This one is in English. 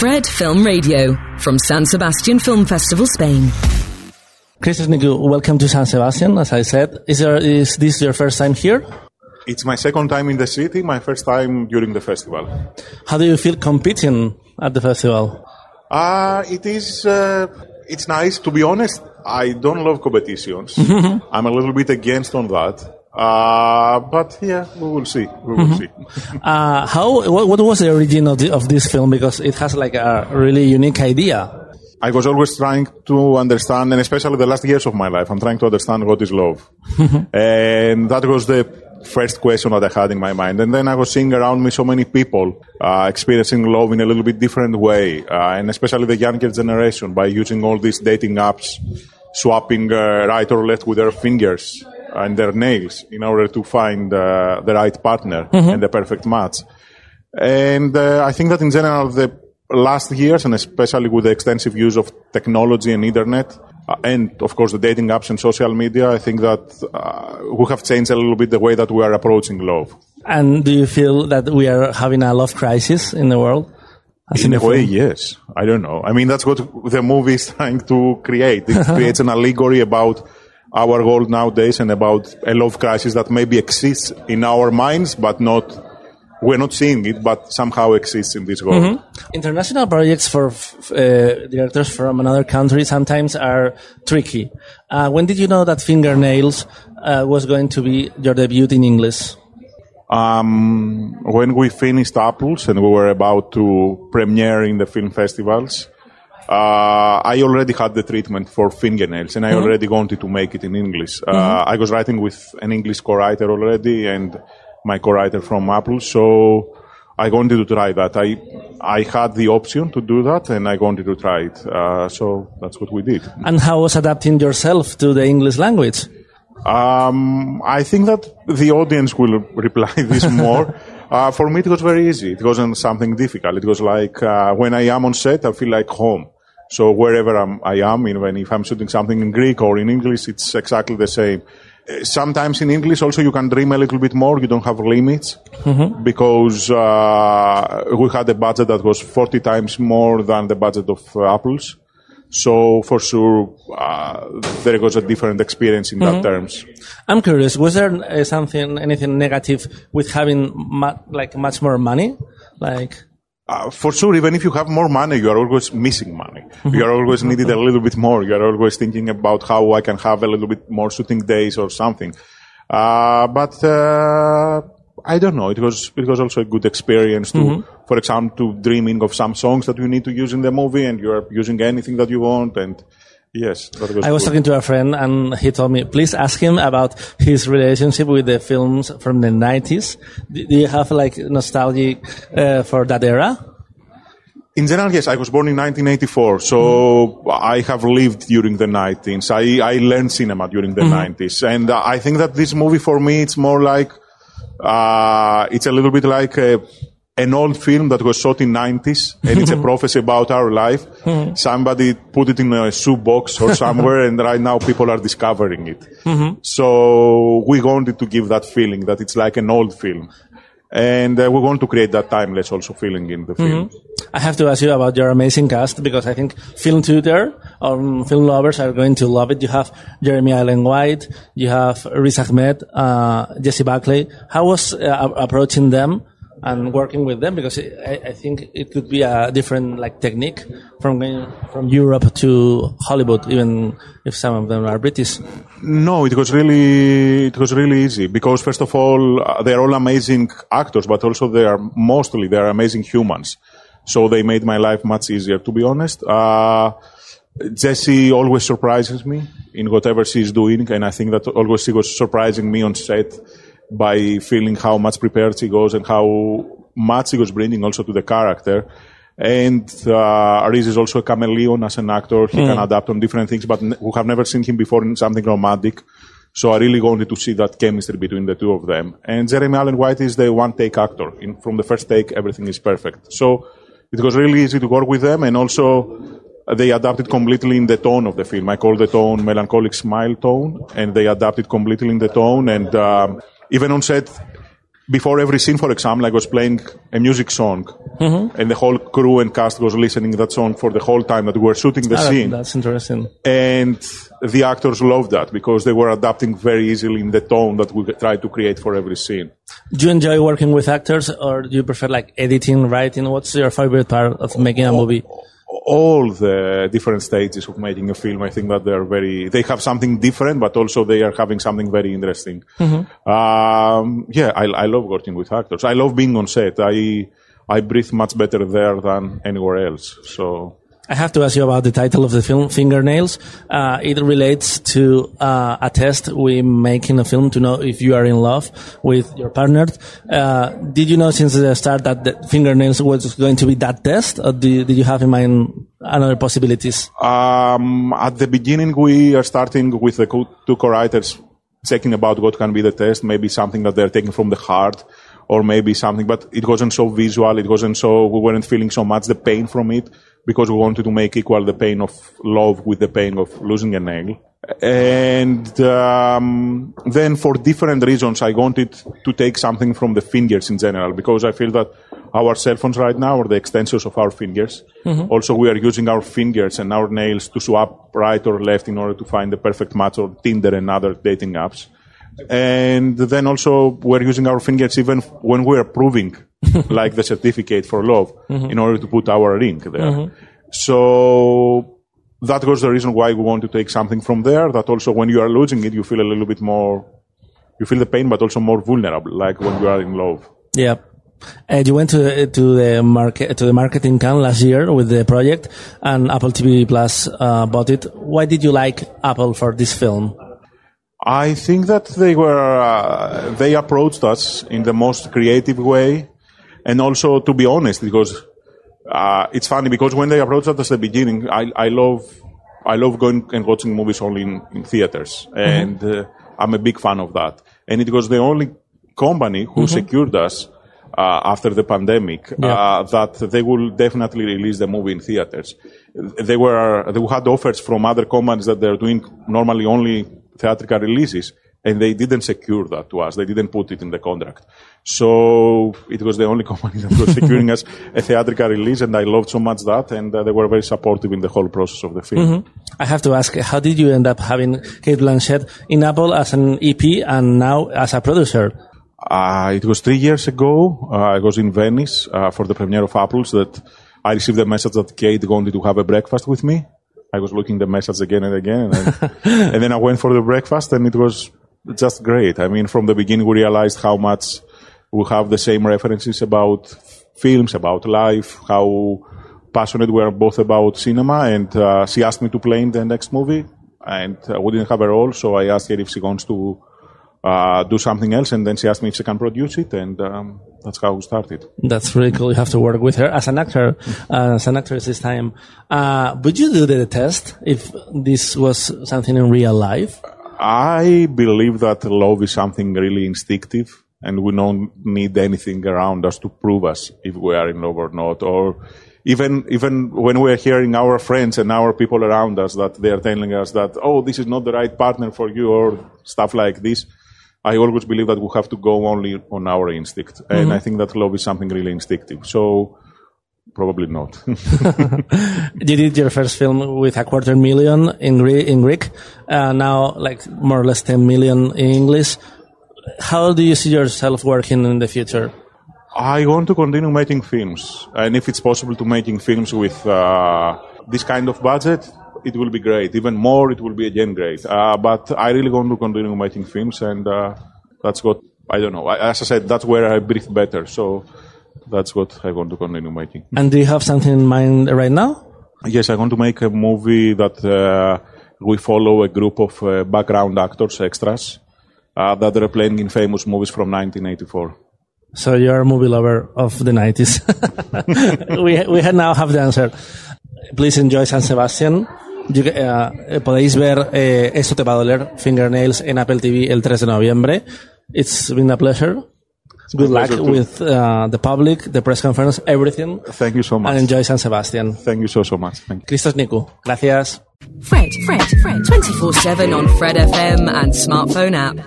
Fred Film Radio from San Sebastian Film Festival, Spain. Christos Nikou, welcome to San Sebastian. As I said, is, there, is this your first time here? It's my second time in the city, my first time during the festival. How do you feel competing at the festival? Uh, it is, uh, it's nice. To be honest, I don't love competitions. I'm a little bit against on that. Uh, but yeah, we will see. We will see. Uh, how, what, what was the origin of, the, of this film? Because it has like a really unique idea. I was always trying to understand, and especially the last years of my life, I'm trying to understand what is love. and that was the first question that I had in my mind. And then I was seeing around me so many people uh, experiencing love in a little bit different way, uh, and especially the younger generation by using all these dating apps, swapping uh, right or left with their fingers and their nails in order to find uh, the right partner and the perfect match. And uh, I think that in general, the last years, and especially with the extensive use of technology and internet, uh, and of course the dating apps and social media, I think that uh, we have changed a little bit the way that we are approaching love. And do you feel that we are having a love crisis in the world? As In a way, film? yes. I don't know. I mean, that's what the movie is trying to create. It creates an allegory about our world nowadays and about a love crisis that maybe exists in our minds, but not, we're not seeing it, but somehow exists in this world. International projects for f- uh, directors from another country sometimes are tricky. Uh, when did you know that Fingernails uh, was going to be your debut in English? Um, when we finished Apples and we were about to premiere in the film festivals, uh, I already had the treatment for fingernails and I already wanted to make it in English. Uh, I was writing with an English co-writer already and my co-writer from Apple, so I wanted to try that. I, I had the option to do that and I wanted to try it. Uh, so that's what we did. And how was adapting yourself to the English language? Um, I think that the audience will reply this more. Uh, for me, it was very easy. It wasn't something difficult. It was like uh, when I am on set, I feel like home. So wherever I'm, I am, even if I'm shooting something in Greek or in English, it's exactly the same. Uh, Sometimes in English also you can dream a little bit more. You don't have limits because uh, we had a budget that was 40 times more than the budget of uh, Apples. So for sure, uh, there was a different experience in that terms. I'm curious. Was there uh, something, anything negative with having mu- like much more money? Like, Uh, for sure, even if you have more money, you are always missing money. You are always needed a little bit more. You are always thinking about how I can have a little bit more shooting days or something. Uh, but uh, I don't know. It was it was also a good experience to, for example, to dreaming of some songs that you need to use in the movie, and you are using anything that you want. And yes, that was I was good. talking to a friend and he told me, please ask him about his relationship with the films from the 90s. Do do you have like nostalgia uh, for that era? In general, yes, I was born in 1984, so I have lived during the 90s. I, I learned cinema during the 90s, and uh, I think that this movie for me, it's more like, uh, it's a little bit like a, an old film that was shot in 90s, and it's a prophecy about our life. Somebody put it in a shoebox or somewhere, and right now people are discovering it. So we wanted to give that feeling that it's like an old film. And uh, we want to create that timeless also feeling in the film. I have to ask you about your amazing cast because I think film Twitter or film lovers are going to love it. You have Jeremy Allen White, you have Riz Ahmed, uh, Jessie Buckley. How was uh, approaching them and working with them? Because I, I think it could be a different like technique from from Europe to Hollywood, even if some of them are British. No, it was really it was really easy because first of all uh, they are all amazing actors, but also they are mostly they are amazing humans. So they made my life much easier. To be honest, uh, Jessie always surprises me in whatever she's doing, and I think that always she was surprising me on set by feeling how much prepared she goes and how much she was bringing also to the character. And uh, Riz is also a chameleon as an actor. He can adapt on different things, but n- we have never seen him before in something romantic. So I really wanted to see that chemistry between the two of them. And Jeremy Allen White is the one take actor. In, from the first take, everything is perfect. So it was really easy to work with them, and also uh, they adapted completely in the tone of the film. I call the tone melancholic smile tone, and they adapted completely in the tone. And um, even on set, before every scene, for example, I was playing a music song, and the whole crew and cast was listening that song for the whole time that we were shooting the Ah, scene. that's interesting. And the actors loved that because they were adapting very easily in the tone that we tried to create for every scene. Do you enjoy working with actors, or do you prefer like editing, writing? What's your favorite part of making a movie? All the different stages of making a film, I think that they're very, they have something different, but also they are having something very interesting. Um, yeah, I, I love working with actors. I love being on set. I, I breathe much better there than anywhere else. So, I have to ask you about the title of the film, Fingernails. Uh, it relates to uh, a test we make in a film to know if you are in love with your partner. Uh, did you know since the start that the fingernails was going to be that test, or did, did you have in mind other possibilities? Um, at the beginning, we are starting with the two co-writers checking about what can be the test, maybe something that they're taking from the heart, or maybe something, but it wasn't so visual, it wasn't so, we weren't feeling so much the pain from it, because we wanted to make equal the pain of love with the pain of losing a nail. And um, then for different reasons, I wanted to take something from the fingers in general, because I feel that our cell phones right now are the extensions of our fingers. Also, we are using our fingers and our nails to swap right or left in order to find the perfect match or Tinder and other dating apps. And then also we're using our fingers even when we're proving, like the certificate for love, mm-hmm. in order to put our ring there. Mm-hmm. So that was the reason why we want to take something from there. That also when you are losing it, you feel a little bit more, you feel the pain, but also more vulnerable, like when you are in love. Yeah. And you went to uh, to the market to the marketing camp last year with the project, and Apple TV Plus uh, bought it. Why did you like Apple for this film? I think that they were uh, they approached us in the most creative way, and also to be honest, because uh, it's funny because when they approached us at the beginning, I, I love I love going and watching movies only in, in theaters, and uh, I'm a big fan of that. And it was the only company who secured us. Uh, after the pandemic, uh, that they will definitely release the movie in theaters. They were they had offers from other companies that they're doing normally only theatrical releases, and they didn't secure that to us. They didn't put it in the contract. So it was the only company that was securing us a theatrical release, and I loved so much that, and uh, they were very supportive in the whole process of the film. I have to ask, how did you end up having Cate Blanchett in Apple as an EP and now as a producer? Uh, it was three years ago. Uh, I was in Venice uh, for the premiere of Apples that I received a message that Cate wanted to have a breakfast with me. I was looking the message again and again, and, and then I went for the breakfast, and it was just great. I mean, from the beginning, we realized how much we have the same references about films, about life, how passionate we are both about cinema, and uh, she asked me to play in the next movie, and uh, we didn't have a role, so I asked her if she wants to uh, do something else, and then she asked me if she can produce it, and um, that's how we started. That's really cool. You have to work with her as an actor, uh, as an actress this time. Uh, would you do the test if this was something in real life? I believe that love is something really instinctive, and we don't need anything around us to prove us if we are in love or not, or even even when we are hearing our friends and our people around us that they are telling us that oh this is not the right partner for you or stuff like this. I always believe that we have to go only on our instinct, and I think that love is something really instinctive. So probably not. You did your first film with a quarter million in, Gre- in Greek, uh, now like more or less 10 million in English. How do you see yourself working in the future? I want to continue making films, and if it's possible to making films with uh, this kind of budget, it will be great. Even more, it will be again great. Uh, but I really want to continue making films, and uh, that's what I don't know. I, as I said, that's where I breathe better. So that's what I want to continue making. And do you have something in mind right now? Yes, I want to make a movie that uh, we follow a group of uh, background actors, extras, uh, that are playing in famous movies from 1984. So you're a movie lover of the 90s. we, we now have the answer. Please enjoy San Sebastian. You, uh, podéis ver eh, Esto te va a doler, Fingernails, en Apple TV el 3 de noviembre. It's been a pleasure. Good luck with uh, the public, the press conference, everything. Thank you so much. And enjoy San Sebastian. Thank you so, so much. Thank you. Christos Niku. Gracias. Fred, Fred, Fred, 24 7 on Fred FM and smartphone app.